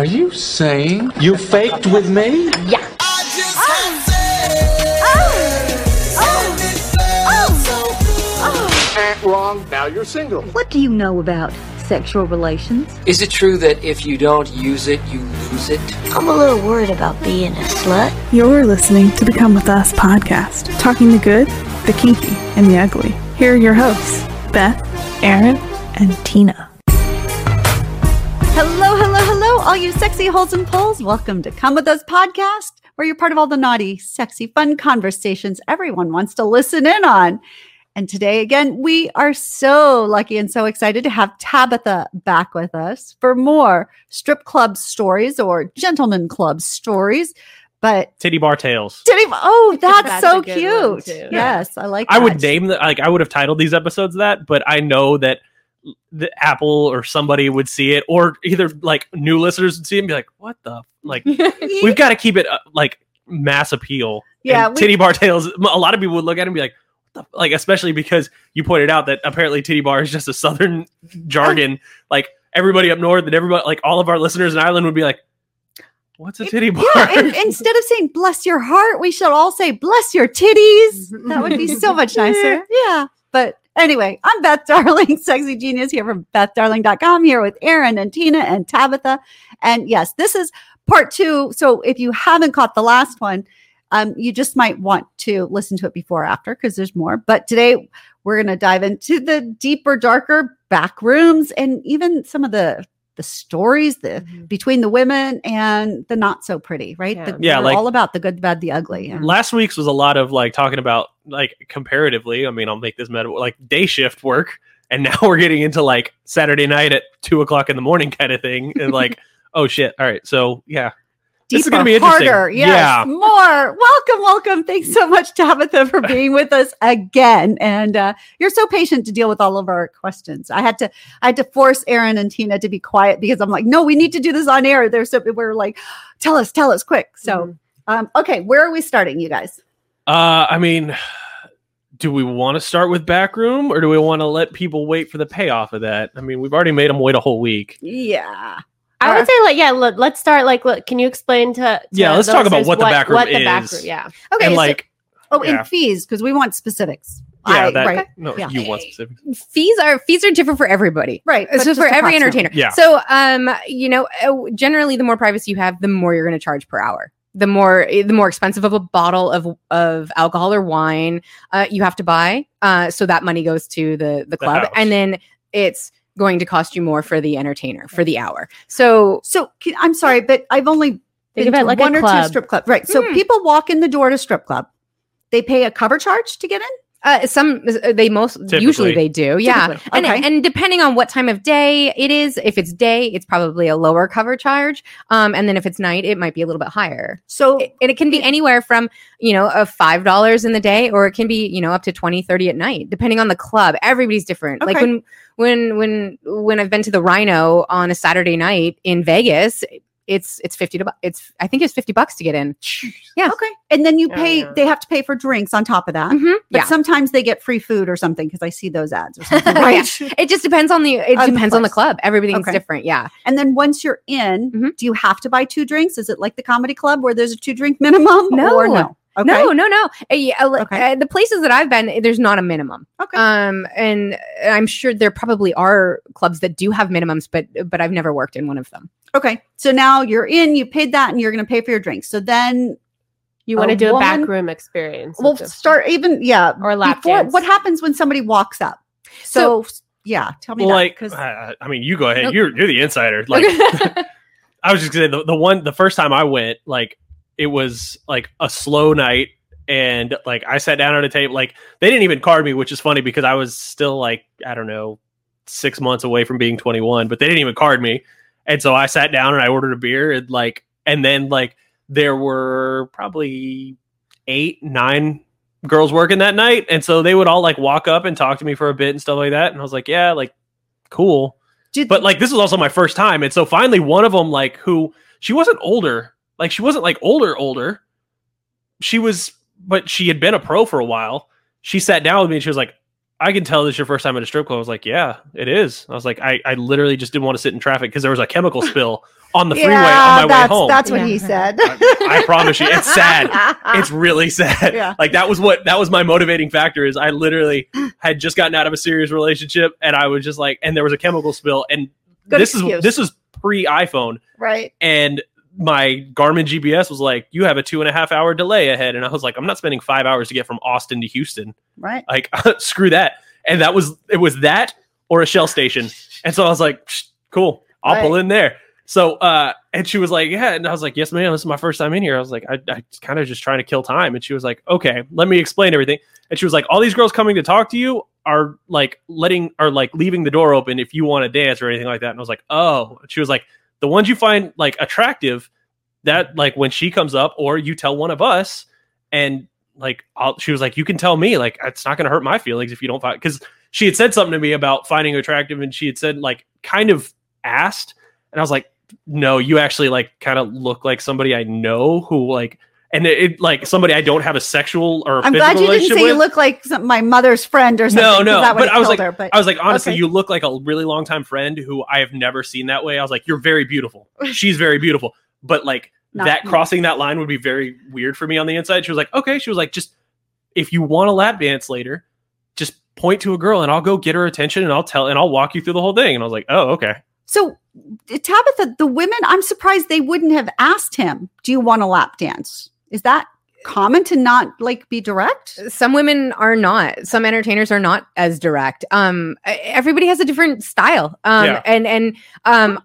Are you saying you faked with me? Yeah. Wrong. Now you're single. What do you know about sexual relations? Is it true that if you don't use it, you lose it? I'm a little worried about being a slut. You're listening to the Come With Us podcast, talking the good, the kinky, and the ugly. Here are your hosts, Beth, Aaron, and Tina. All you sexy holes and poles. Welcome to Come With Us podcast, where you're part of all the naughty, sexy, fun conversations everyone wants to listen in on. And today, again, we are so lucky and so excited to have Tabitha back with us for more strip club stories or gentleman club stories. But Titty bar tales. Titty, oh, that's, That's so a good one, cute. Yes, I like. I would name the like I would have titled these episodes that, but I know that the Apple or somebody would see it, or either like new listeners would see it and be like, "What the like?" We've got to keep it uh, like mass appeal. Yeah, And we- titty bar tales. A lot of people would look at it and be like, like especially because you pointed out that apparently titty bar is just a southern jargon. like everybody up north and everybody, like all of our listeners in Ireland would be like, "What's a titty bar?" Yeah, and instead of saying bless your heart, we should all say bless your titties. That would be so much nicer. Yeah. But anyway, I'm Beth Darling, sexy genius here from BethDarling.com, here with Aaron and Tina and Tabitha. And yes, this is part two. So if you haven't caught the last one, um, you just might want to listen to it before or after because there's more. But today we're going to dive into the deeper, darker back rooms and even some of the the stories the mm-hmm. between the women and the not so pretty, right? Yeah. The- Yeah, like- all about the good, the bad, the ugly. And- last week's was a lot of like talking about like comparatively i mean i'll make this meta like day shift work and now we're getting into like saturday night at two o'clock in the morning kind of thing and like oh shit all right so yeah this is gonna be interesting harder. Yes, yeah more. Welcome, welcome. Thanks so much, Tabitha, for being with us again. And uh, you're so patient to deal with all of our questions. I had to, I had to force Aaron and Tina to be quiet because I'm like, no, we need to do this on air. They're so we're like, tell us, tell us quick. So, Mm-hmm. um, okay, where are we starting, you guys? uh i mean do we want to start with backroom or do we want to let people wait for the payoff of that i mean we've already made them wait a whole week Yeah. I would say like yeah. Let, let's start like. Look, can you explain to, to Yeah, let's talk about listeners what the back room what the is. back room- Yeah. Okay. and so- like oh, yeah. and fees because we want specifics. yeah I- that right. no Yeah. you want specific fees are fees are different for everybody Right. but so just for every entertainer Yeah. so um you know uh, generally the more privacy you have the more you're going to charge per hour the more eh, the more expensive of a bottle of of alcohol or wine uh, you have to buy uh, so that money goes to the the club house. and then it's going to cost you more for the entertainer for the hour so So can, I'm sorry, but I've only Think been of to like one a or two club. strip clubs. Right. So Hmm. people walk in the door to strip club. They pay a cover charge to get in. Uh, some uh, they most usually they do, yeah. Typically, And and depending on what time of day it is, if it's day, it's probably a lower cover charge. Um, and then if it's night, it might be a little bit higher. So It- and it can be anywhere from you know a five dollars in the day, or it can be you know up to 20 30 at night, depending on the club. Everybody's different. Like when when when when I've been to the Rhino on a Saturday night in Vegas. It's it's fifty to bu- it's I think it's fifty bucks to get in. Yeah. okay, and then you pay. yeah. They have to pay for drinks on top of that. Mhm. But Yeah, sometimes they get free food or something because I see those ads or something. Yeah. Right. it just depends on the it On the depends on the club. Everything's Okay. different. Yeah. And then once you're in, Mhm. do you have to buy two drinks? Is it like the comedy club where there's a two drink minimum? No. Or no. Okay. No, no, no. Uh, yeah, uh, Okay. uh, the places that I've been, there's not a minimum. Okay. Um, and I'm sure there probably are clubs that do have minimums, but but I've never worked in one of them. okay. So now you're in. You paid that, and you're going to pay for your drinks. So then You want to do a woman- back room experience. we'll start even yeah Or lap before- dance. What happens when somebody walks up? So, yeah, tell me well, that, like 'cause- uh, i mean you go ahead Nope. you're you're the insider like I was just gonna say the, the one the first time I went, like it was like a slow night and like I sat down at a table like they didn't even card me, which is funny because I was still like, I don't know, six months away from being twenty one, but they didn't even card me. And so I sat down and I ordered a beer and like and then like there were probably eight, nine girls working that night. And so they would all like walk up and talk to me for a bit and stuff like that. And I was like, Yeah, like cool Did- but like this was also my first time and so finally one of them like who she wasn't older like she wasn't like older older she was but she had been a pro for a while she sat down with me and she was like I can tell this is your first time at a strip club. I was like, yeah, it is. I was like, I, I literally just didn't want to sit in traffic because there was a chemical spill on the freeway on my way that's, home. That's what Yeah. he said. I promise you, it's sad. It's really sad. Yeah. Like that was what that was my motivating factor is I literally had just gotten out of a serious relationship and I was just like and there was a chemical spill and Good this excuse. is this is pre iPhone right. and my Garmin GPS was like, you have a two and a half hour delay ahead. And I was like, I'm not spending five hours to get from Austin to Houston. Right. Like, screw that. And that was, it was that or a Shell station. And so I was like, cool, I'll pull in there. So, uh, and she was like, yeah. And I was like, yes, ma'am, this is my first time in here. I was like, I, I kind of just trying to kill time. And she was like, okay, let me explain everything. And she was like, all these girls coming to talk to you are like letting, are like leaving the door open if you want to dance or anything like that. And I was like, oh, And she was like, the ones you find like attractive that like when she comes up or you tell one of us and like I'll, she was like you can tell me like it's not going to hurt my feelings if you don't find because she had said something to me about finding attractive and she had said like kind of asked and i was like no you actually like kind of look like somebody i know who like and it, it like somebody i don't have a sexual or I'm physical glad you didn't say with you look like some, my mother's friend or something. no no that but i was like her, but i was like honestly okay. you look like a really long time friend who i have never seen that way i was like you're very beautiful she's very beautiful but like Not that you. crossing that line would be very weird for me on the inside. She was like, okay. She was like, just if you want a lap dance later, just point to a girl and I'll go get her attention and I'll tell and I'll walk you through the whole thing. And I was like, oh, okay. So, Tabitha, the women, I'm surprised they wouldn't have asked him, Do you want a lap dance? Is that common to not like be direct? some women are not some entertainers are not as direct um everybody has a different style um Yeah. and and um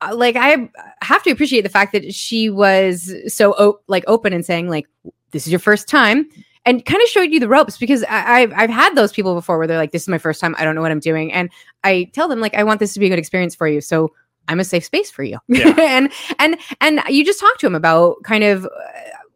uh, like i have to appreciate the fact that she was so o- like open and saying like this is your first time and kind of showed you the ropes because I, I've, I've had those people before where they're like this is my first time i don't know what i'm doing and i tell them like i want this to be a good experience for you so i'm a safe space for you Yeah. and and and you just talk to them about kind of uh,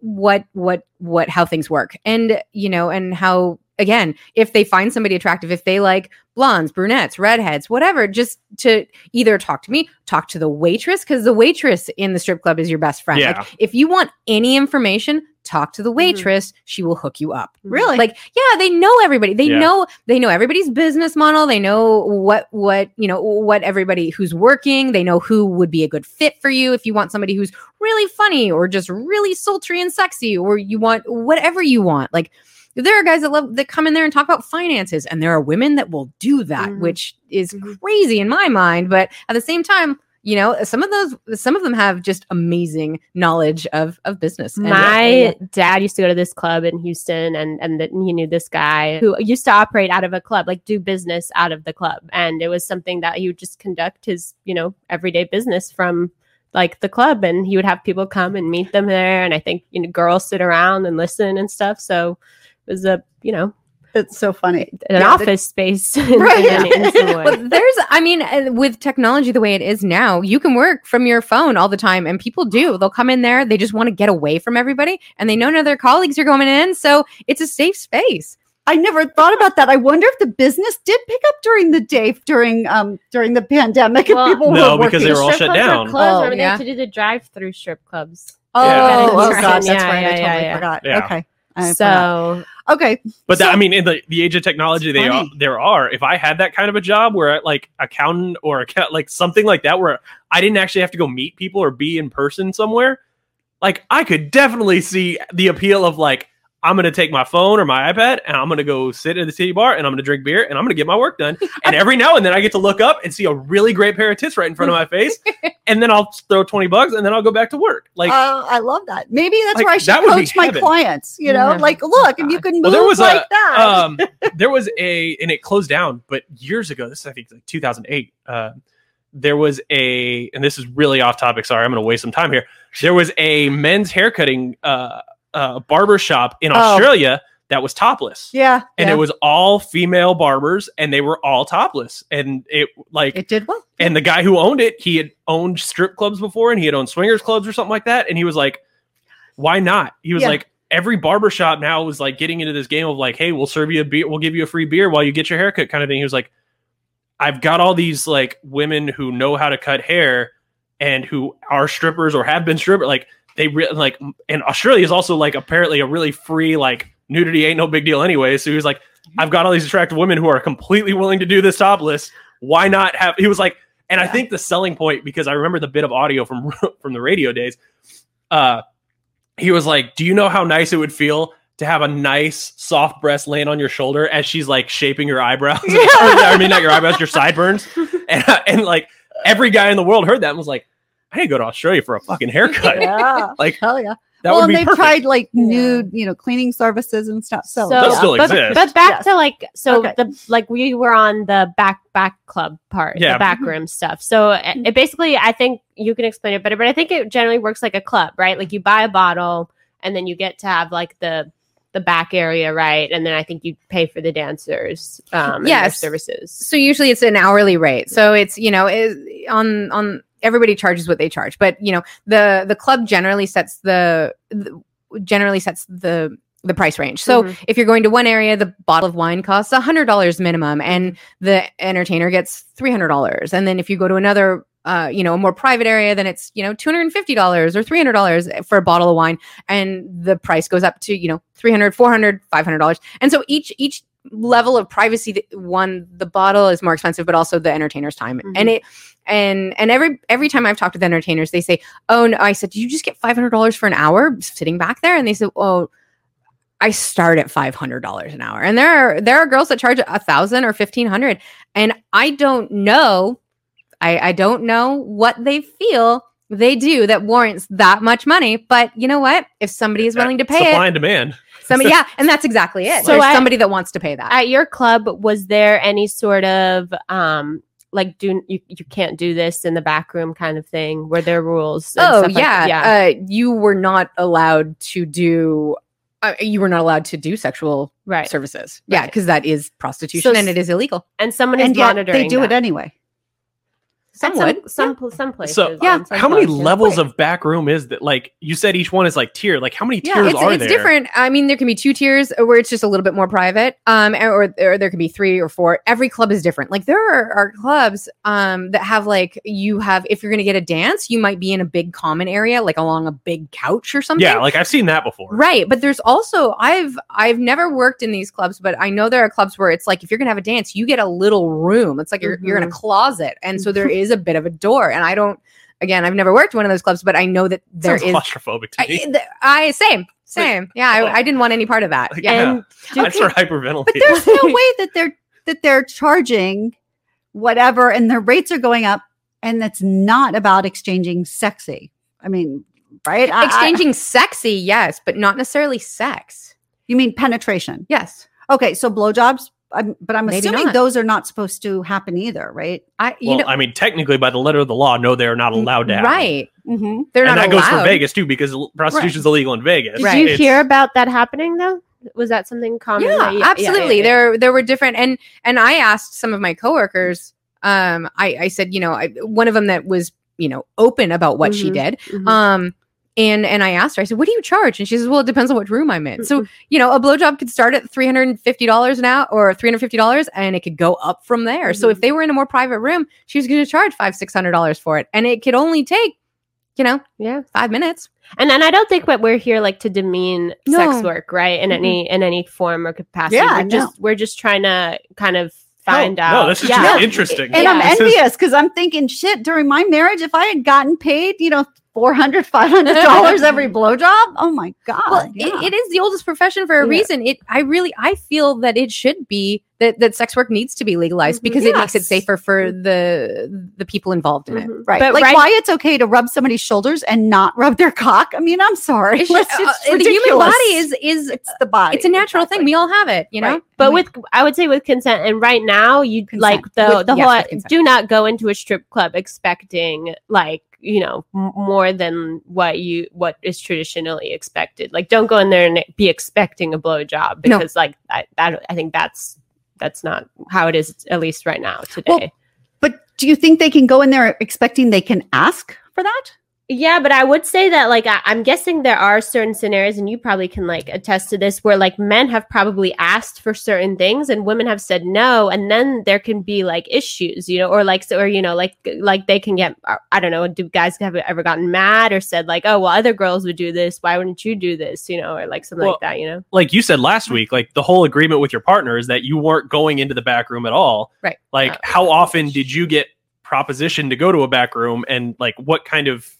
what what what how things work and you know and how again if they find somebody attractive if they like blondes brunettes redheads whatever just to either talk to me talk to the waitress because the waitress in the strip club is your best friend Yeah. like if you want any information talk to the waitress she will hook you up Really? like yeah they know everybody they Yeah. know they know everybody's business model they know what what you know what everybody who's working they know who would be a good fit for you if you want somebody who's really funny or just really sultry and sexy or you want whatever you want like there are guys that love that come in there and talk about finances and there are women that will do that Mhm. which is Mhm. crazy in my mind but at the same time you know some of those some of them have just amazing knowledge of of business. And- My dad used to go to this club in Houston, and and that he knew this guy who used to operate out of a club, like do business out of the club, and it was something that he would just conduct his you know everyday business from like the club, and he would have people come and meet them there, and I think you know girls sit around and listen and stuff. So it was a you know It's so funny. an Yeah, the- office space, in, Right. in, in some. But there's, I mean, uh, with technology the way it is now, you can work from your phone all the time, and people do. They'll come in there, they just want to get away from everybody, and they know none of their colleagues are going in, so it's a safe space. I never thought about that. I wonder if the business did pick up during the day during um during the pandemic if Well- people No, were because they were all Strip shut clubs were down. Closed. Oh, Remember they yeah. had to do the drive-through strip clubs. Oh, Yeah. oh Yeah, gosh, that's yeah, right. I totally yeah. forgot. Yeah. Okay. I forgot. So okay. But that, I mean, in the, the age of technology, they are, there are. If I had that kind of a job where like accountant or account, like something like that, where I didn't actually have to go meet people or be in person somewhere, like I could definitely see the appeal of like I'm gonna take my phone or my iPad and I'm gonna go sit at the city bar and I'm gonna drink beer and I'm gonna get my work done. And every now and then I get to look up and see a really great pair of tits right in front of my face, and then I'll throw twenty bucks and then I'll go back to work. Like, uh, I love that. Maybe that's like, where I should that coach my heaven. clients. You know, Yeah. like look, if you can move Well, there was a, like that. um, there was a, and it closed down, but years ago, this is, I think like 2008. Uh, there was a, and this is really off topic. Sorry, I'm going to waste some time here. There was a men's haircutting uh, uh, barber shop in Oh. Australia that was topless, yeah, and yeah. it was all female barbers, and they were all topless, and it like it did well. and the guy who owned it, he had owned strip clubs before and he had owned swingers clubs or something like that. And he was like, why not? He was Yeah. like, every barbershop now was like getting into this game of like, hey, we'll serve you a beer, we'll give you a free beer while you get your haircut kind of thing. He was like, I've got all these like women who know how to cut hair and who are strippers or have been stripper. Like they re- like, and Australia is also like apparently a really free, like nudity ain't no big deal anyway. So he was like, I've got all these attractive women who are completely willing to do this topless. Why not have? He was like, and I think the selling point because I remember the bit of audio from from the radio days. Uh, he was like, "Do you know how nice it would feel to have a nice soft breast laying on your shoulder as she's like shaping your eyebrows? Or, I mean, not your eyebrows, your sideburns." And and like every guy in the world heard that and was like, "I need to go to Australia for a fucking haircut." Yeah. Like Hell yeah. that well, and they've perfect. tried like nude, you know, cleaning services and stuff. So, So, That still but, exists. but back Yes. to like so Okay. the like we were on the back back club part, Yeah. the back mm-hmm. room stuff. So it, it basically, I think you can explain it better, but I think it generally works like a club, right? Like you buy a bottle, and then you get to have like the the back area, right? And then I think you pay for the dancers, um, and their Yes. services. So usually it's an hourly rate. So it's you know is on on everybody charges what they charge, but you know the the club generally sets the, the generally sets the the price range. So Mhm. if you're going to one area, the bottle of wine costs hundred dollars minimum, and the entertainer gets three hundred dollars. And then if you go to another uh, you know, a more private area, then it's, you know, $250 or $300 for a bottle of wine. And the price goes up to, you know, $300, $400, $500. And so each, each level of privacy, that- one, the bottle is more expensive, but also the entertainer's time. Mm-hmm. And it, and, and every, every time I've talked with entertainers, they say, oh, no, I said, "Do you just get $500 for an hour sitting back there? And they said, oh, I start at five hundred dollars an hour, and there are there are girls that charge a thousand or fifteen hundred, and I don't know, I I don't know what they feel they do that warrants that much money. But you know what? If somebody is willing to pay Supply it, and demand. somebody yeah, and that's exactly it. So There's I- somebody that wants to pay that. At your club, was there any sort of um like do you, you can't do this in the back room kind of thing? Were there rules? and oh stuff like- yeah, yeah, Uh, you were not allowed to do. Uh, you were not allowed to do sexual right. services. Yeah, because that is prostitution So and it is illegal. and someone is and yet monitoring. they do it that. Anyway. Some some some, some places. So, Yeah. some How many clubs, yeah. levels of back room is that? Like you said, each one is like tier. Like how many yeah, tiers it's, are it's there? different. I mean, there can be two tiers where it's just a little bit more private, um, or, or there can be three or four. Every club is different. Like there are, are clubs um that have like you have if you're going to get a dance, you might be in a big common area, like along a big couch or something. Yeah, like I've seen that before. Right, but there's also I've I've never worked in these clubs, but I know there are clubs where it's like if you're gonna have a dance, you get a little room. It's like you're you're in a Mm-hmm. closet, and so there is a bit of a door. And I don't, again, I've never worked one of those clubs, but I know that there Sounds is. claustrophobic to me. th- I same same. Yeah, I, I didn't want any part of that. Like, Yeah, And do I'd start hyperventilating. But there's no way that they're that they're charging whatever and their rates are going up and that's not about exchanging sexy. I mean, right? I- I- exchanging sexy, yes, but not necessarily sex. you mean penetration. Yes, Okay, so blowjobs, I'm, but I'm Maybe assuming not. those are not supposed to happen either, right? I you well, know I mean, technically, by the letter of the law, no, they are not allowed to. Happen. right. Mm-hmm. They're and not that goes for. Vegas too, because prostitution prostitution's illegal in Vegas. Did Right. you It's- hear about that happening though? Was that something common? yeah, that you- absolutely yeah, yeah. there there were different and and i asked some of my coworkers um i i said you know I, one of them that was you know open about what she Mhm, did mhm. um and and i asked her i said what do you charge and she says well it depends on what room i'm in Mm-hmm. so you know a blowjob could start at $350 an hour or $350 and it could go up from there so Mm-hmm. if they were in a more private room she was going to charge five six hundred dollars for it and it could only take you know yeah. five minutes And then I don't think that we're here like to demean No. sex work, right? In any in any form or capacity. Yeah, we're no. just we're just trying to kind of find no, out. this is yeah. just interesting. And Yeah. I'm envious because I'm thinking, shit, during my marriage, if I had gotten paid, you know, 400 $500 every blowjob, oh my God. well yeah. it, it is the oldest profession for a Yeah. reason it i really i feel that it should be that that sex work needs to be legalized Mhm. because it makes it safer for the the people involved in it Mhm. Right. But like right- why it's okay to rub somebody's shoulders and not rub their cock. I mean, I'm sorry. It's, Let's- uh, the human body is is it's the body. it's a natural thing we all have it you know Right. But with I would say with consent, and right now you Consent. like the With- the yes, whole do not go into a strip club expecting like you know more than what you what is traditionally expected. Like don't go in there and be expecting a blowjob No. because like I, that I think that's that's not how it is at least right now today. But do you think they can go in there expecting they can ask for that? Yeah, but I would say that like I, I'm guessing there are certain scenarios, and you probably can like attest to this, where like men have probably asked for certain things and women have said no, and then there can be like issues, you know, or like so, or you know, like like they can get uh, I don't know, do guys have ever gotten mad or said like, oh well, other girls would do this, why wouldn't you do this, you know, or like something Well, like that, you know? like you said last week, like the whole agreement with your partner is that you weren't going into the back room at all. Right. Like, Uh, how often did you get propositioned to go to a back room, and like what kind of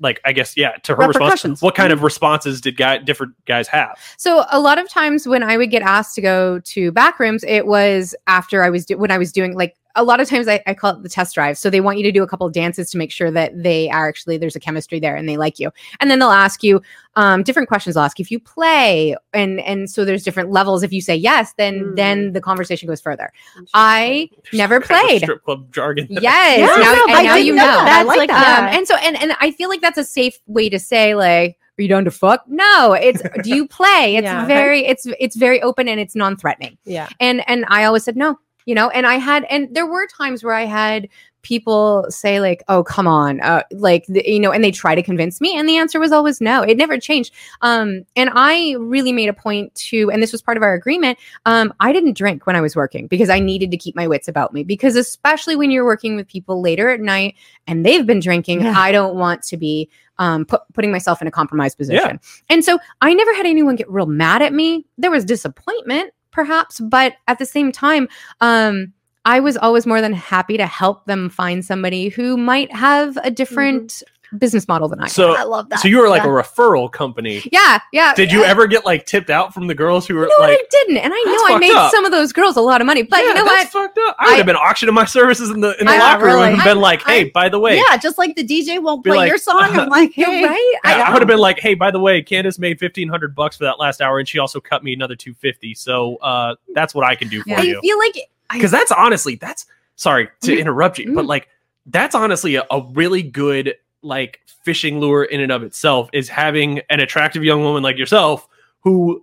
like I guess yeah to her response, what kind of mm-hmm. responses did guy different guys have? So a lot of times when I would get asked to go to back rooms, it was after I was do- when I was doing like a lot of times I, I call it the test drive. So they want you to do a couple of dances to make sure that they are actually there's a chemistry there and they like you. And then they'll ask you um, different questions. They'll ask if you play, and and so there's different levels. If you say yes, then Mm. then the conversation goes further. I never Kind of played. strip club jargon. Yes, Yeah, now, no, and I now you know know. that. I That's like like that. Um, and so and and I feel like that's a safe way to say like are you down to fuck? No, it's do you play? It's Yeah. very it's it's very open and it's non-threatening. Yeah. And and I always said no, you know, and I had and there were times where I had people say like, "Oh, come on." Uh like the, you know, and they try to convince me and the answer was always no. It never changed. Um and I really made a point to and this was part of our agreement, um I didn't drink when I was working because I needed to keep my wits about me because especially when you're working with people later at night and they've been drinking, Yeah. I don't want to be um, put, putting myself in a compromised position. And so I never had anyone get real mad at me. There was disappointment, perhaps, but at the same time, um, I was always more than happy to help them find somebody who might have a different business model than I. So I love that. so you were like Yeah. a referral company. yeah, yeah. Did you yeah. ever get like tipped out from the girls who were You know like? I didn't, and I know I made up. some of those girls a lot of money. But you know that's what? fucked up. I would have been auctioning my services in the in the I- locker room really- and been like, "Hey, I- by the way, yeah, just like the DJ won't play like, your song. I'm like, You're hey, right. I, I, would have been like, "Hey, by the way, Candace made fifteen hundred bucks for that last hour, and she also cut me another two fifty. So uh, that's what I can do for I you." feel like Because that's honestly, that's sorry to Mhm. interrupt you, but Mhm. like that's honestly a, a really good like fishing lure in and of itself is having an attractive young woman like yourself who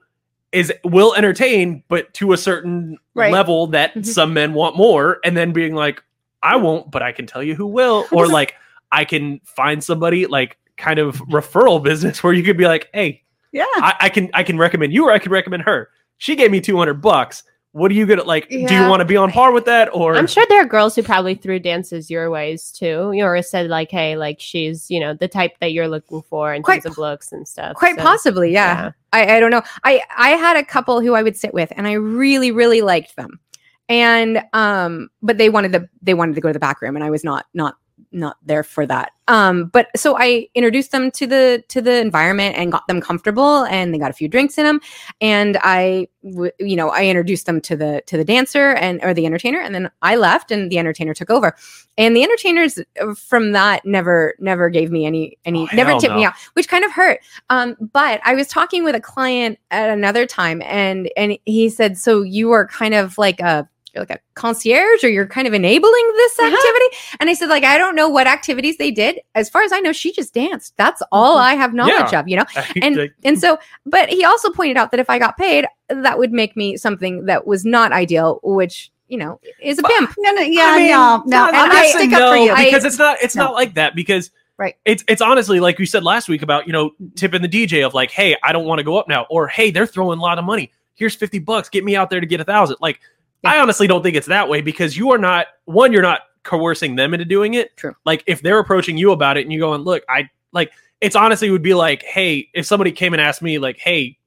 is will entertain, but to a certain Right. level that Mhm. some men want more, and then being like, "I won't, but I can tell you who will," or like, "I can find somebody like." kind of referral business where you could be like hey yeah. I, I can I can recommend you or I can recommend her. She gave me two hundred bucks. What are you gonna like? Do you want to be on par with that or? I'm sure there are girls who probably threw dances your ways too, you know, or said like, "Hey, like she's you know the type that you're looking for in Quite terms of looks and stuff." quite So, possibly, yeah. I, I don't know. I I had a couple who I would sit with, and I really really liked them, and um, but they wanted the they wanted to go to the back room, and I was not not not there for that. Um, but so I introduced them to the to the environment and got them comfortable, and they got a few drinks in them, and I w- you know I introduced them to the to the dancer and or the entertainer, and then I left, and the entertainer took over, and the entertainers uh, from that never never gave me any any Oh, never tipped me out, which kind of hurt. Um, but I was talking with a client at another time, and and he said, "So you are kind of like a you're like a concierge, or you're kind of enabling this Uh-huh. activity." And I said, "Like I don't know what activities they did. As far as I know, she just danced. That's all I have knowledge Yeah. of, you know." And and so, but he also pointed out that if I got paid, that would make me something that was not ideal, which you know is a But- pimp. No, no, yeah, I mean, no, no. and I'm I- gonna up for no, you. I- because it's not it's No. not like that because Right. it's it's honestly like we said last week about you know tipping the DJ of like hey I don't want to go up now or hey they're throwing a lot of money here's fifty bucks get me out there to get a thousand like I honestly don't think it's that way because you are not one you're not coercing them into doing it True. like if they're approaching you about it and you going look I like it's honestly would be like hey if somebody came and asked me like hey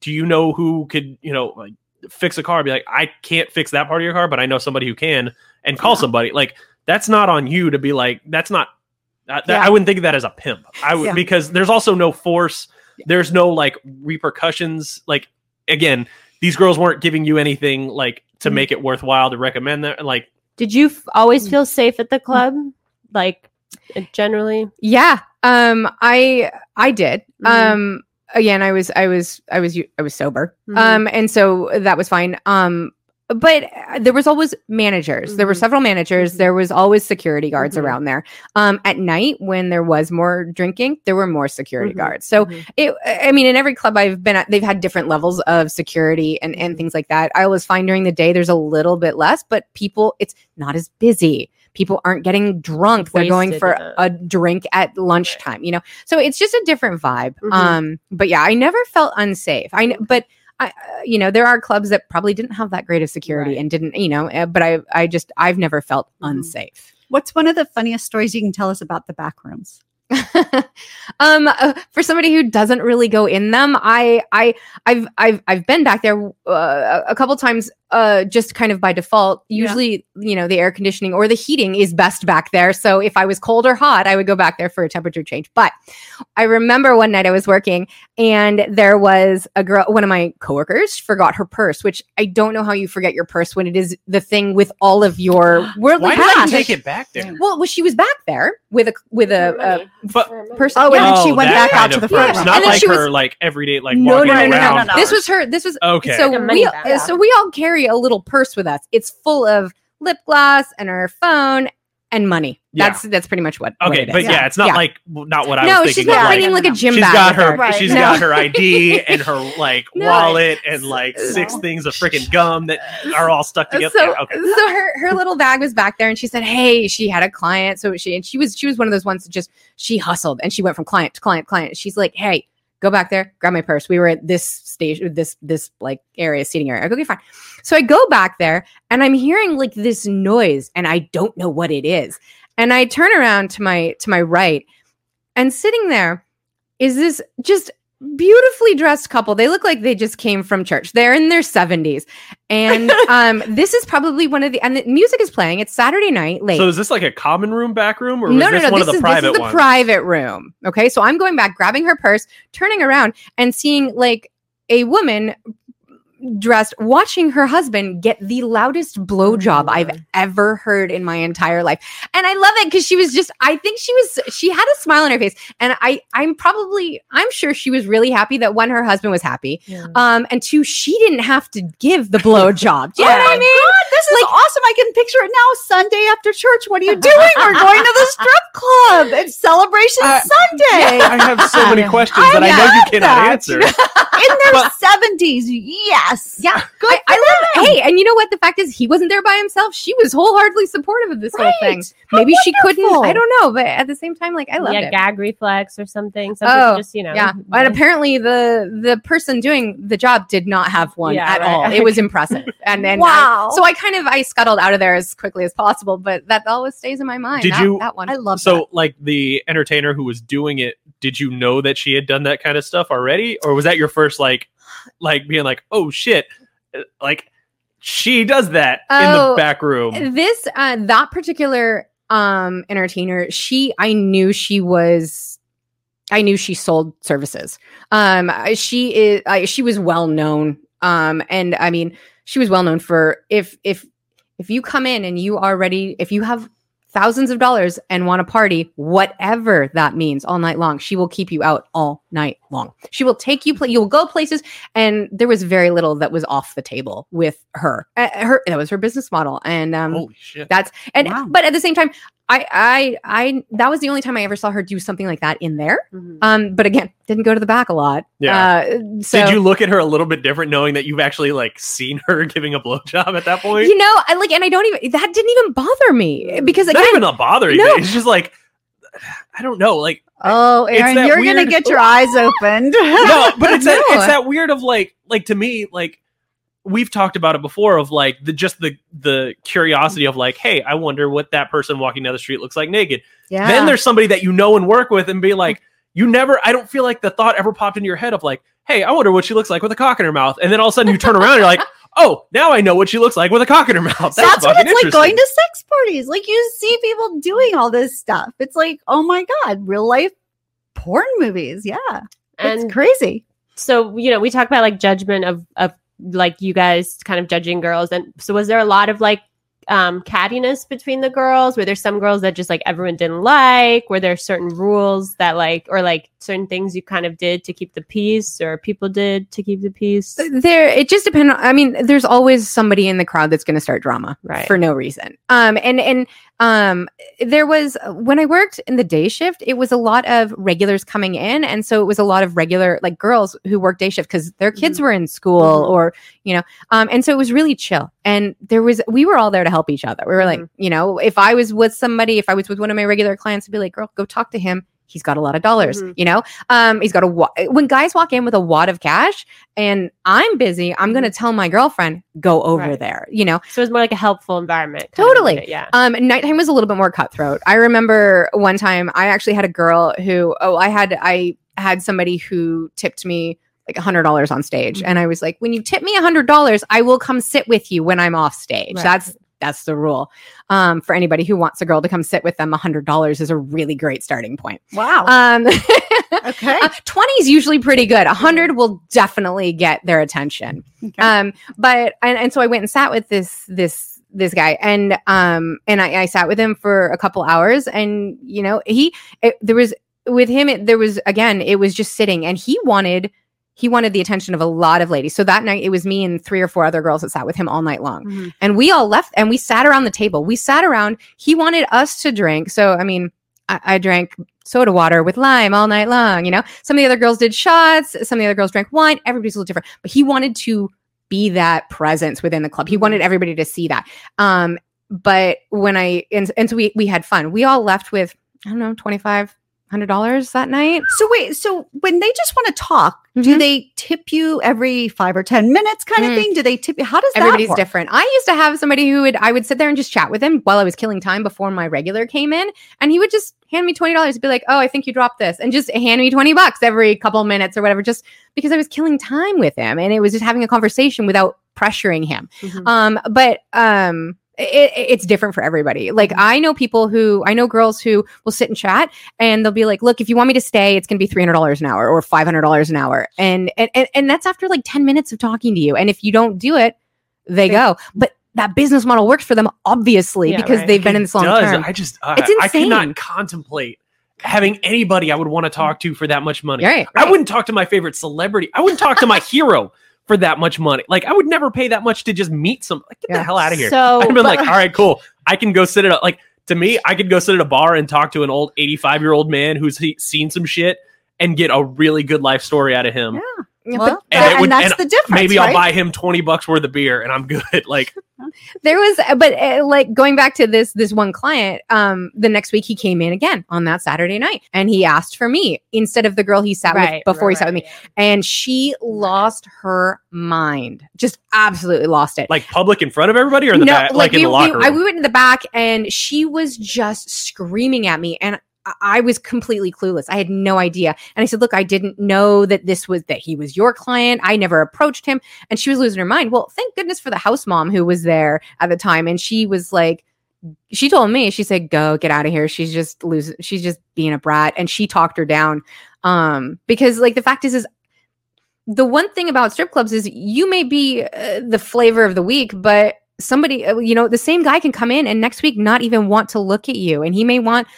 do you know who could you know like fix a car I'd be like I can't fix that part of your car but I know somebody who can and call Yeah. somebody like that's not on you to be like that's not that- Yeah. I wouldn't think of that as a pimp. I would Yeah. because there's also no force. There's no like repercussions. Like again, these girls weren't giving you anything like to Mhm. make it worthwhile to recommend that. Like Did you f- always Mm. feel safe at the club? Like uh, generally? Yeah. Um I I did. Mhm. Um again I was I was I was I was sober. Mhm. Um and so that was fine. Um but uh, there was always managers. There were Mhm. several managers. Mhm. There was always security guards Mhm. around there. Um at night when there was more drinking, there were more security Mhm. guards. So Mhm. it i mean in every club i've been at they've had different levels of security and and things like that i always find during the day there's a little bit less but people it's not as busy people aren't getting drunk they're going for a drink at lunchtime you know so it's just a different vibe Mhm. um but yeah i never felt unsafe i but I, uh, you know, there are clubs that probably didn't have that great of security Right. and didn't, you know, uh, but I, I just, I've never felt Mhm. unsafe. What's one of the funniest stories you can tell us about the back rooms? um uh, for somebody who doesn't really go in them i i i've i've i've been back there uh, a couple times uh just kind of by default Yeah. usually you know the air conditioning or the heating is best back there so if i was cold or hot i would go back there for a temperature change but i remember one night i was working and there was a girl one of my coworkers forgot her purse which i don't know how you forget your purse when it is the thing with all of your worldly Why did you take it back there? well, well, she was back there with a with a, Money. a But person. Oh, and yeah. then she went back out to the front purse, room. Not And then like she was- her like everyday like no, walking no, no, no, no, around. no, This was her. This was okay. so Like we bag. so we all carry a little purse with us. It's full of lip gloss and our phone and money. Yeah. That's that's pretty much what. what okay, it but is. yeah, it's not Yeah. like not what I no, was she's thinking. not of, like, bringing like a gym she's bag. got with her Right. she's No. got her ID and her like No. wallet and like six things of freaking gum that are all stuck together. So, Yeah, okay. so her her little bag was back there, and she said, "Hey, she had a client, so she and she was she was one of those ones that just she hustled and she went from client to client, client. She's like, "Hey, go back there, grab my purse. We were at this station, this this like area, seating area. I go, okay, fine. So I go back there, and I'm hearing like this noise, and I don't know what it is. And I turn around to my to my right, and sitting there is this just beautifully dressed couple. They look like they just came from church. They're in their 70s. And um this is probably one of the and the music is playing. It's Saturday night late. So is this like a common room back room or no, no, this no. one This of the is, private this is the ones? private room. Okay. So I'm going back, grabbing her purse, turning around, and seeing like a woman dressed watching her husband get the loudest blowjob I've ever heard in my entire life. And I love it because she was just I think she was she had a smile on her face. And I I'm probably I'm sure she was really happy that one, her husband was happy. Um and two, she didn't have to give the blowjob. Do you know what I mean? This is like, awesome. I can picture it now. Sunday after church. What are you doing? We're going to the strip club. It's celebration Uh, Sunday. I have so many questions that I know you cannot that. answer. In their seventies. Yes. Yeah. Good I, I love Hey, and you know what? The fact is he wasn't there by himself. She was wholeheartedly supportive of this whole thing. How Maybe she couldn't. I don't know, but at the same time, like I loved yeah, it. gag reflex or something. Some Oh, just you know. Yeah, and apparently the the person doing the job did not have one Yeah, at right. all. It was impressive, and then Wow. so I kind of I scuttled out of there as quickly as possible. But that always stays in my mind. Did that, you- that one? I love So that. like the entertainer who was doing it, did you know that she had done that kind of stuff already? Or was that your first like like being like, oh shit, uh, like she does that in Oh, the back room. this uh that particular um entertainer she i knew she was i knew she sold services. Um she is I, she was well known. Um and i mean she was well known for if if if you come in and you are ready if you have thousands of dollars and want to party whatever that means all night long she will keep you out all night long she will take you pla- you will go places and there was very little that was off the table with her uh, her that was her business model and um Holy shit. that's and Wow. but at the same time I, I i that was the only time i ever saw her do something like that in there Mhm. um but again didn't go to the back a lot Yeah. uh, so Did you look at her a little bit different knowing that you've actually like seen her giving a blowjob at that point? you know i like and i don't even that didn't even bother me because Not even a bothering no. thing. It's just like I don't know, like Oh, It's Aaron, you're gonna get your eyes opened. no, but it's that No. it's that weird of like like to me like we've talked about it before of like the just the the curiosity of like hey I wonder what that person walking down the street looks like naked. yeah Then there's somebody that you know and work with and be like you never I don't feel like the thought ever popped into your head of like hey I wonder what she looks like with a cock in her mouth and then all of a sudden you turn around and you're like oh now I know what she looks like with a cock in her mouth. That's, That's, what it's like going to sex parties. Like you see people doing all this stuff. It's like, oh my god, real life porn movies. Yeah, and it's crazy. so you know we talk about like judgment of of like you guys kind of judging girls. And so was there a lot of like um cattiness between the girls? Were there some girls that just like everyone didn't like? Were there certain rules that like or like certain things you kind of did to keep the peace or people did to keep the peace? There it just depends i mean there's always somebody in the crowd that's going to start drama Right. for no reason. Um and and um there was when i worked in the day shift it was a lot of regulars coming in. And so it was a lot of regular like girls who worked day shift because their kids were in school Mhm. or you know um and so it was really chill. And there was we were all there to help each other. We were like you know if i was with somebody if i was with one of my regular clients i'd be like girl go talk to him he's got a lot of dollars Mhm. you know um he's got a wa- when guys walk in with a wad of cash and i'm busy i'm gonna tell my girlfriend go over Right. there you know So it was more like a helpful environment. Totally. it? Yeah. um, nighttime was a little bit more cutthroat. I remember one time I actually had a girl who, oh, I had, I had somebody who tipped me like a hundred dollars on stage, Mm-hmm. and I was like, when you tip me a hundred dollars, I will come sit with you when I'm off stage. Right. That's that's the rule. Um, for anybody who wants a girl to come sit with them, hundred dollars is a really great starting point. Wow. Um, okay. uh, 20 is usually pretty good. 100 will definitely get their attention. Okay. Um, but and, and so I went and sat with this this this guy and um and I, I sat with him for a couple hours and you know he it, there was with him it, there was again it was just sitting and he wanted he wanted the attention of a lot of ladies. So that night it was me and three or four other girls that sat with him all night long. Mhm. And we all left and we sat around the table. We sat around. He wanted us to drink. So I mean, I, I drank soda water with lime all night long. You know, some of the other girls did shots. Some of the other girls drank wine. Everybody's a little different, but he wanted to be that presence within the club. He wanted everybody to see that. Um, but when I and, and so we we had fun. We all left with I don't know twenty five hundred dollars that night. So wait, so when they just want to talk, do Mhm. they tip you every five or ten minutes, kind Mm. of thing? Do they tip you? How does that Everybody's different. I used to have somebody who would I would sit there and just chat with him while I was killing time before my regular came in, and he would just hand me twenty dollars. Be like, "Oh, I think you dropped this," and just hand me twenty bucks every couple minutes or whatever, just because I was killing time with him, and it was just having a conversation without pressuring him. Mhm. Um, but um, it, it's different for everybody. Like mm-hmm. I know people who I know girls who will sit and chat, and they'll be like, "Look, if you want me to stay, it's going to be three hundred dollars an hour or five hundred dollars an hour," and, and and and that's after like ten minutes of talking to you. And if you don't do it, they go. But that business model works for them, obviously, Yeah, because right. they've been in this long does. term. I just I, It's I insane. cannot contemplate having anybody I would want to talk to for that much money. Right, I wouldn't talk to my favorite celebrity. I wouldn't talk to my hero for that much money. Like I would never pay that much to just meet some. Like, get Yeah. the hell out of here. So I'd been like, all right, cool. I can go sit at a like to me, I could go sit at a bar and talk to an old 85 year old man who's he, seen some shit and get a really good life story out of him. Yeah. Yeah, Well, but And that- it and, that's and the difference. Maybe I'll right? buy him 20 bucks worth of beer and I'm good. Like, there was but uh, like going back to this this one client um the next week he came in again on that saturday night and he asked for me instead of the girl he sat with before he sat with me and she lost her mind just absolutely lost it like public in front of everybody or in the back, like, in we, the locker we, I, we went in the back and she was just screaming at me and I- was completely clueless. I had no idea. And I said, Look, I didn't know that this was that he was your client. I never approached him. And she was losing her mind. Well, thank goodness for the house mom who was there at the time. And she was like, she told me, she said, Go, get out of here. She's just losing, she's just being a brat. And she talked her down. Um, because like the fact is, is the one thing about strip clubs is you may be uh, the flavor of the week, but somebody, uh, you know, the same guy can come in and next week not even want to look at you, and he may want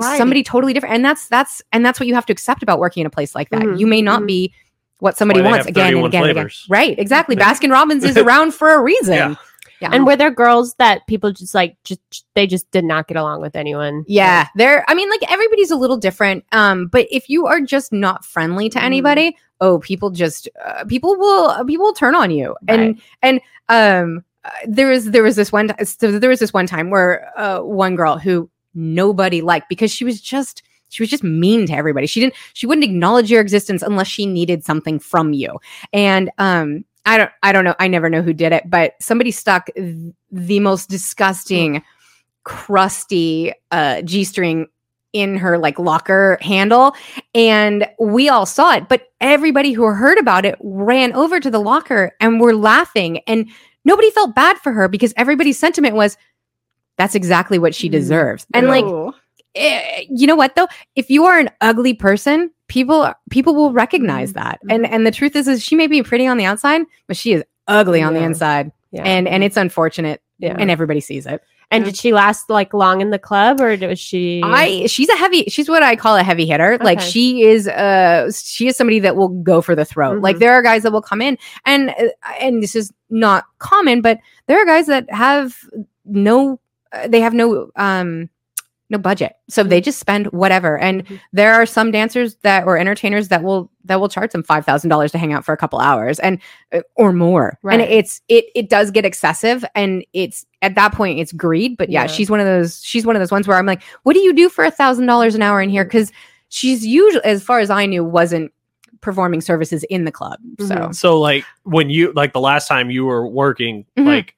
Variety. somebody totally different. And that's that's and that's what you have to accept about working in a place like that. Mhm, You may not mhm. be what somebody Why wants again and 31 again and again. Right? Exactly. Baskin Robbins is around for a reason. Yeah. Yeah. And were there girls that people just like just they just did not get along with anyone? Yeah, there. I mean, like everybody's a little different. Um, but if you are just not friendly to Mhm. anybody, oh, people just uh, people will uh, people will turn on you. And and um, uh, there was there was this one t- so there was this one time where uh, one girl who nobody liked because she was just she was just mean to everybody. She didn't she wouldn't acknowledge your existence unless she needed something from you. And um, I don't I don't know. I never know who did it, but somebody stuck th- the most disgusting crusty uh g-string in her like locker handle and we all saw it but everybody who heard about it ran over to the locker and were laughing and nobody felt bad for her because everybody's sentiment was that's exactly what she Mm. deserves and like Ooh. eh, you know what though if you are an ugly person people people will recognize Mm-hmm. that and and the truth is is she may be pretty on the outside but she is ugly on the inside Yeah. and and it's unfortunate Yeah. and everybody sees it And did she last like long in the club or was she I she's a heavy she's what I call a heavy hitter. Like she is uh she is somebody that will go for the throat. Like Mhm. there are guys that will come in and uh, and this is not common, but there are guys that have no they have no um no budget so they Mm-hmm. just spend whatever and Mhm. there are some dancers that or entertainers that will that will charge them five thousand dollars to hang out for a couple hours and uh, or more right. and it's it it does get excessive and it's at that point it's greed but yeah, Yeah. she's one of those she's one of those ones where i'm like what do you do for a thousand dollars an hour in here because she's usually as far as i knew wasn't performing services in the club so Mhm. So like when you like the last time you were working, Mhm. like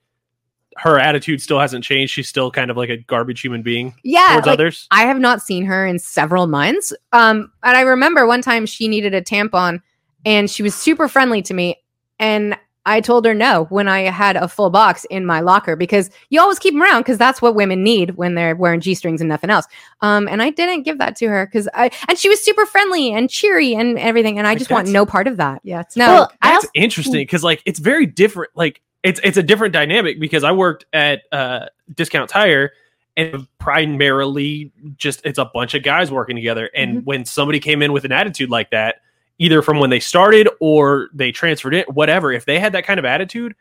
her attitude still hasn't changed. She's still kind of like a garbage human being yeah towards like, others. I have not seen her in several months. Um, and I remember one time she needed a tampon and she was super friendly to me. And I told her no when I had a full box in my locker because you always keep them around because that's what women need when they're wearing G strings and nothing else. Um, and I didn't give that to her because I, and she was super friendly and cheery and everything. And I Like, just want no part of that. Yeah, it's No. Well, I That's also, interesting because like it's very different. Like it's it's a different dynamic because I worked at uh, Discount Tire and primarily just it's a bunch of guys working together. And when somebody came in with an attitude like that, either from when they started or they transferred it, whatever, if they had that kind of attitude,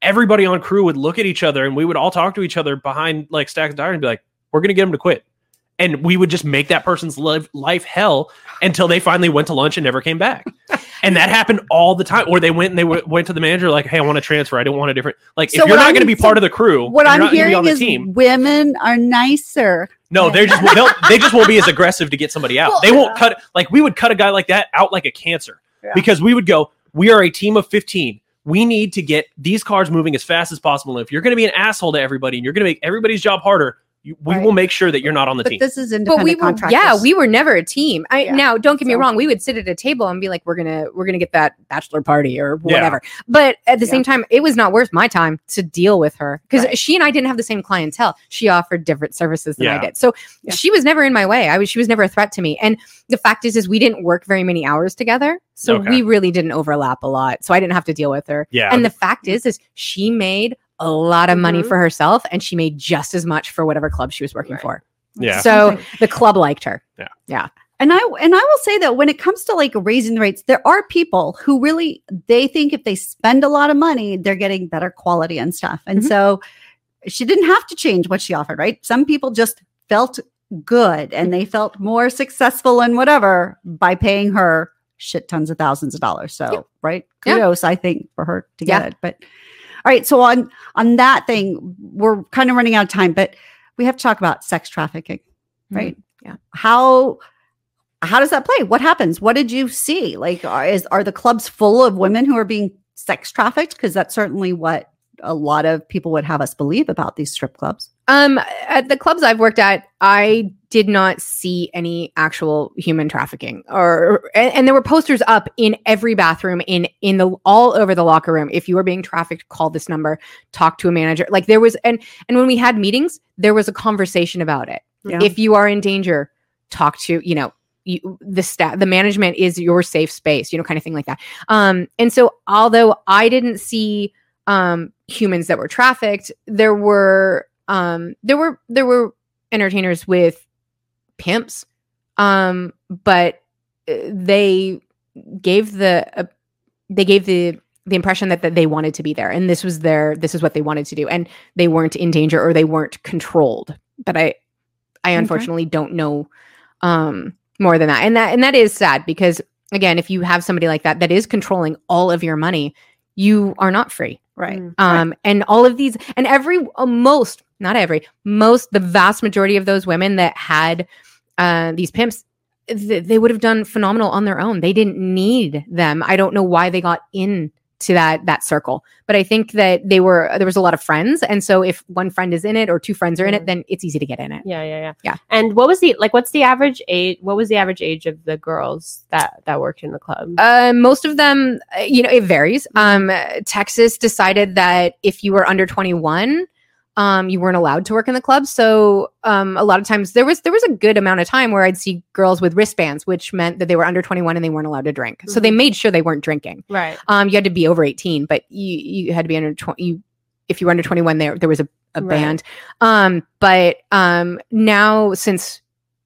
everybody on crew would look at each other and we would all talk to each other behind like stacks of tire and be like, "We're gonna get them to quit." And we would just make that person's life, life hell until they finally went to lunch and never came back. and that happened all the time. Or they went and they w- went to the manager like, "Hey, I want to transfer. I don't want a different like. So if you're not going to be part of the crew, what I'm not gonna be hearing on the is team. women are nicer. No, they just they'll, they just won't be as aggressive to get somebody out. they won't cut like we would cut a guy like that out like a cancer Yeah. because we would go. We are a team of fifteen. We need to get these cars moving as fast as possible. If you're going to be an asshole to everybody and you're going to make everybody's job harder, you, we Right. will make sure that you're not on the But team. this is But independent we were, contractors. yeah, we were never a team. I Yeah. now don't get me So- wrong. We would sit at a table and be like, "We're gonna, we're gonna get that bachelor party or Yeah. whatever." But at the Yeah. same time, it was not worth my time to deal with her because Right. she and I didn't have the same clientele. She offered different services than I did, so Yeah. she was never in my way. I was, she was never a threat to me. And the fact is, is we didn't work very many hours together, so Okay. we really didn't overlap a lot. So I didn't have to deal with her. yeah, And the fact is, is she made a lot of money Mhm. for herself, and she made just as much for whatever club she was working Right. for. yeah. So the club liked her. Yeah. Yeah. And I and I will say that when it comes to like raising the rates, there are people who really they think if they spend a lot of money, they're getting better quality and stuff. And Mhm. so she didn't have to change what she offered, right? Some people just felt good and they felt more successful and whatever by paying her shit tons of thousands of dollars. So, Yeah. right? Yeah. Kudos, I think, for her to get Yeah. it. But all right, so on on that thing, we're kind of running out of time, but we have to talk about sex trafficking, mm-hmm. right? Yeah. How how does that play? What happens? What did you see? Like, are, is are the clubs full of women who are being sex trafficked? Because that's certainly what a lot of people would have us believe about these strip clubs. Um, at the clubs I've worked at, I did not see any actual human trafficking, or and, and there were posters up in every bathroom, in in the all over the locker room. If you were being trafficked, call this number, talk to a manager. Like there was, and and when we had meetings, there was a conversation about it. Yeah. If you are in danger, talk to you know you, the staff, the management is your safe space, you know, kind of thing like that. Um, and so although I didn't see um humans that were trafficked, there were um there were there were entertainers with pimps um but uh, they gave the uh, they gave the the impression that, that they wanted to be there and this was their this is what they wanted to do and they weren't in danger or they weren't controlled. But i i Okay. unfortunately don't know um more than that and that and that is sad because again if you have somebody like that that is controlling all of your money you are not free Right. Mm. um and all of these and every uh, most not every most the vast majority of those women that had uh these pimps th- they would have done phenomenal on their own they didn't need them i don't know why they got in to that that circle but i think that they were there was a lot of friends and so if one friend is in it or two friends are in it Mm. then it's easy to get in it Yeah, yeah, yeah. Yeah. And what was the like? What's the average age? What was the average age of the girls that that worked in the club? Uh, most of them, uh, you know, it varies. Um, uh, Texas decided that if you were under 21, um, you weren't allowed to work in the club. So um, a lot of times there was there was a good amount of time where I'd see girls with wristbands, which meant that they were under 21 and they weren't allowed to drink. So they made sure they weren't drinking. right. Um, you had to be over 18, but you you had to be under 20. You, if you were under 21, there there was a, a Right. band. Um, but um, now since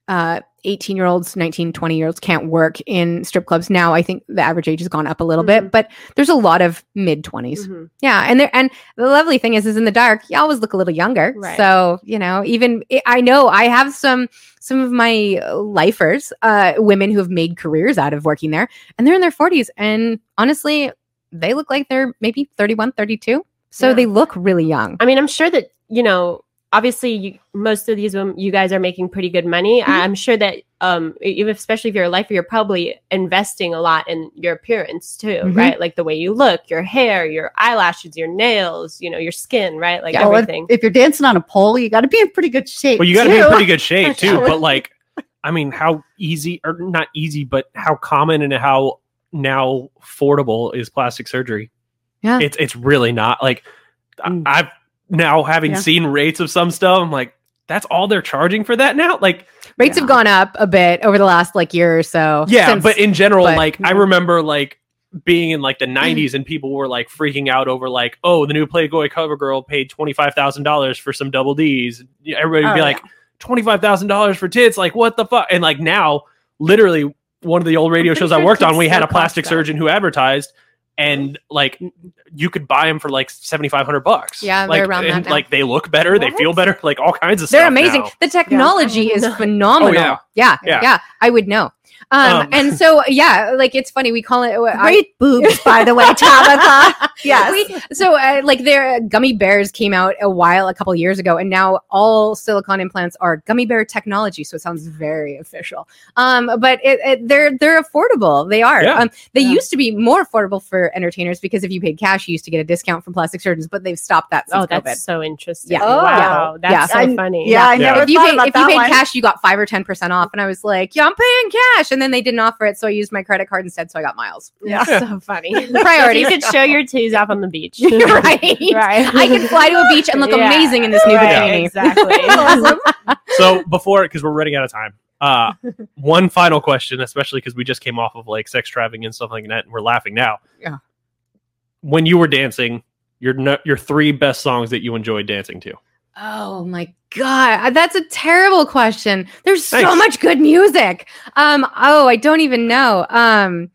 uh, 18 year olds 19 20 year olds can't work in strip clubs now i think the average age has gone up a little bit but there's a lot of mid 20s Mhm. yeah and there and the lovely thing is is in the dark you always look a little younger Right. so you know even i know i have some some of my lifers uh women who have made careers out of working there and they're in their 40s and honestly they look like they're maybe 31 32 so Yeah. they look really young I mean, I'm sure that you know. Obviously, you, most of these women, you guys are making pretty good money. Mm-hmm. I'm sure that, um, even especially if you're a lifer, you're probably investing a lot in your appearance too, Mhm. right? Like the way you look, your hair, your eyelashes, your nails, you know, your skin, right? Like Well, if, everything. if you're dancing on a pole, you got to be in pretty good shape. Well, you got to be in pretty good shape too. But like, I mean, how easy or not easy, but how common and how now affordable is plastic surgery? Yeah. it's it's really not. Like, I- Mm. I've now having Yeah. seen rates of some stuff, I'm like, that's all they're charging for that now. Like, rates have gone up a bit over the last like year or so yeah, since- but in general, but- like, I Mhm. remember like being in like the 90s and people were like freaking out over like, oh, the new Playboy cover girl paid twenty five thousand dollars for some double D's. Everybody would be Oh, like, twenty five thousand dollars for tits. Like, what the fuck? And like now, literally, one of the old radio pretty shows I worked on, we had a plastic cost that. surgeon who advertised, and like you could buy them for like seventy five hundred bucks. Yeah, like, they're around that now. Like they look better, they feel better, like all kinds of they're stuff. amazing now. the technology is phenomenal Oh, yeah. Yeah. yeah i would know um, Um, and so yeah like it's funny we call it I- Great boobs, by the way, Tabitha. yes. We- so uh, like their gummy bears came out a while a couple years ago and now all silicone implants are gummy bear technology so it sounds very official um but it, it, they're they're affordable they are Yeah. um they Yeah. used to be more affordable for entertainers because if you paid cash you used to get a discount from plastic surgeons but they've stopped that since oh, that's COVID. so interesting. Yeah. Oh. Wow, that's Yeah. so I- funny. yeah, I never if you paid, about if you paid one. cash, you got five or ten percent off, and I was like, "Yeah, I'm paying cash," and then they didn't offer it, so I used my credit card instead, so I got miles. Yeah, so funny. Priorities. you could show your tees off on the beach. right, right. I can fly to a beach and look Yeah. amazing in this new Right, bikini. Exactly. so before because we're running out of time uh one final question especially because we just came off of like sex trafficking and stuff like that and we're laughing now Yeah. when you were dancing your your three best songs that you enjoyed dancing to Oh my god, that's a terrible question. There's so Thanks. much good music. Um, oh, I don't even know. Um,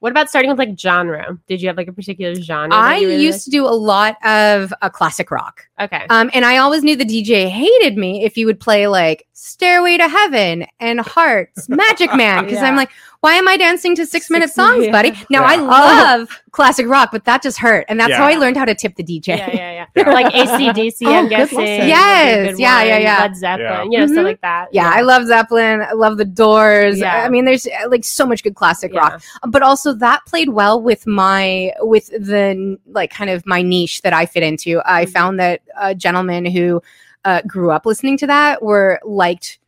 what about starting with like genre? Did you have like a particular genre? I really used to do a lot of uh, classic rock. Okay. Um, and I always knew the DJ hated me if you would play like Stairway to Heaven and Heart's, Magic Man, because I'm like, why am I dancing to six minute songs, yeah. buddy? Now I Yeah. love classic rock, but that just hurt. And that's how I learned how to tip the DJ. yeah, yeah, yeah. like ACDC, Oh, I'm guessing. lesson. would be a Yes, good yeah, yeah, yeah. Led Zeppelin, Yeah. you know, Mhm. stuff like that. Yeah, I love Zeppelin. I love the Doors. Yeah. I mean, there's uh, like so much good classic Yeah. rock, but also that played well with my with the like kind of my niche that I fit into. I Mhm. found that uh, gentlemen who uh, grew up listening to that were liked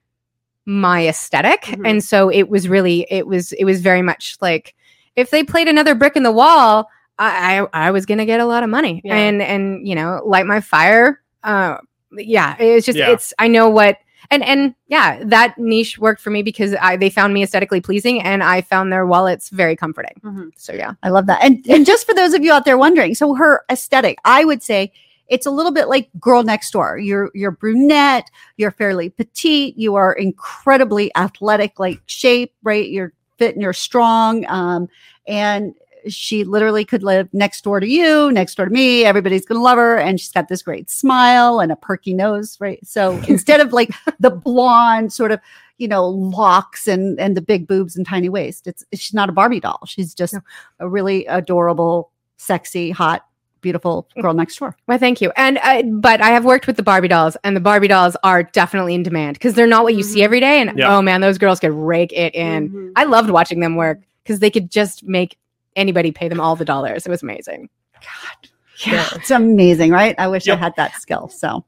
my esthetic Mhm. and so it was really it was it was very much like if they played another brick in the wall i i, I was gonna get a lot of money Yeah. and and you know light my fire uh yeah it's just Yeah. it's i know what and and yeah that niche worked for me because i they found me aesthetically pleasing and i found their wallets very comforting Mhm. so yeah I love that. And and just for those of you out there wondering, so her aesthetic, I would say it's a little bit like girl next door. You're you're brunette, you're fairly petite, you are incredibly athletic, like shape, right? You're fit and you're strong. Um, and she literally could live next door to you, next door to me. Everybody's gonna love her, and she's got this great smile and a perky nose, right? So instead of like the blonde sort of you know locks and and the big boobs and tiny waist, it's she's not a Barbie doll. She's just a really adorable, sexy, hot, beautiful girl next door. Well, thank you. And uh, but I have worked with the Barbie dolls, and the Barbie dolls are definitely in demand because they're not what you see every day. And Yeah. oh man, those girls could rake it in. Mhm. I loved watching them work because they could just make anybody pay them all the dollars. It was amazing. God, yeah, it's amazing, right? I wish Yep. I had that skill. So,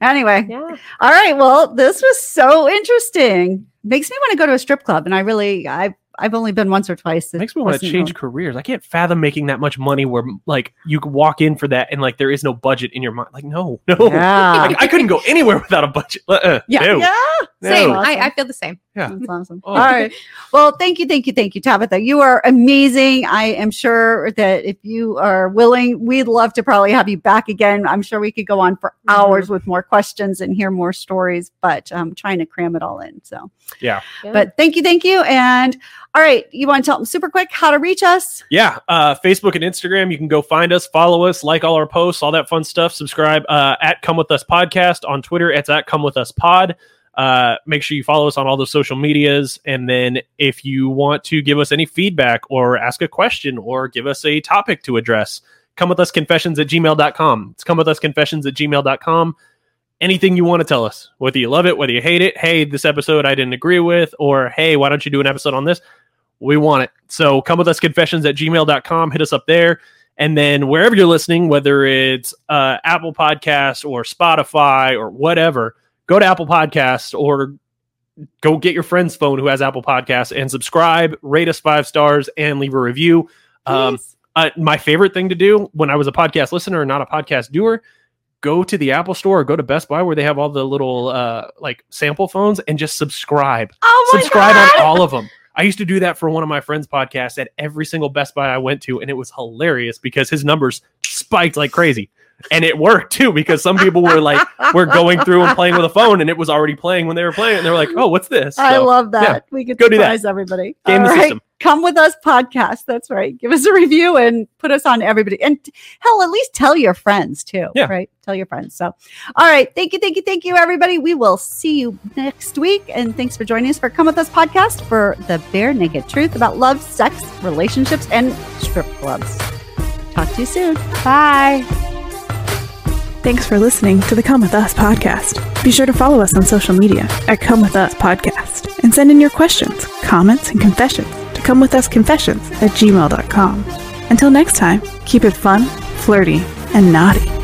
anyway, Yeah. all right. Well, this was so interesting. Makes me want to go to a strip club, and I really, I've, I've only been once or twice. It makes me want to change really- careers. I can't fathom making that much money where like you could walk in for that and like there is no budget in your mind. Like no, no, Yeah. Like, I couldn't go anywhere without a budget. Uh-uh. Yeah. No. yeah. No. Same. Awesome. I, I feel the same. Yeah. That's awesome. Oh. All right. Well, thank you, thank you, thank you, Tabitha. You are amazing. I am sure that if you are willing, we'd love to probably have you back again. I'm sure we could go on for Mhm. hours with more questions and hear more stories, but I'm trying to cram it all in. So, Yeah. but thank you, thank you. And all right, you want to tell them super quick how to reach us? Yeah, uh, Facebook and Instagram. You can go find us, follow us, like all our posts, all that fun stuff. Subscribe uh, at Come With Us Podcast on Twitter. It's at Come With Us Pod. Uh, make sure you follow us on all those social medias. And then if you want to give us any feedback or ask a question or give us a topic to address, come with us confessions at gmail.com. It's come with us confessions at gmail.com. Anything you want to tell us, whether you love it, whether you hate it. Hey, this episode I didn't agree with, or hey, why don't you do an episode on this? we want it. So come with us confessions at gmail.com. Hit us up there. And then wherever you're listening, whether it's uh, Apple Podcasts or Spotify or whatever, go to Apple Podcasts or go get your friend's phone who has Apple Podcasts and subscribe, rate us five stars, and leave a review. Um, uh, my favorite thing to do when I was a podcast listener and not a podcast doer, go to the Apple Store or go to Best Buy where they have all the little uh, like sample phones and just subscribe oh my subscribe God. on all of them. I used to do that for one of my friends' podcasts at every single Best Buy I went to, and it was hilarious because his numbers spiked like crazy. And it worked too because some people were like, we're going through and playing with a phone, and it was already playing when they were playing. And they were like, "Oh, what's this?" I love that. yeah. we could Go do that. surprise everybody. Game All the right. system. Come with us podcast. That's right. Give us a review and put us on everybody. And hell, at least tell your friends too. Yeah. Right. Tell your friends. So, all right. Thank you. Thank you. Thank you, everybody. We will see you next week. And thanks for joining us for Come With Us podcast for the bare naked truth about love, sex, relationships, and strip clubs. Talk to you soon. Bye. Thanks for listening to the Come With Us podcast. Be sure to follow us on social media at Come With Us Podcast and send in your questions, comments, and confessions to Come With Us Confessions at gmail.com. Until next time, keep it fun, flirty, and naughty.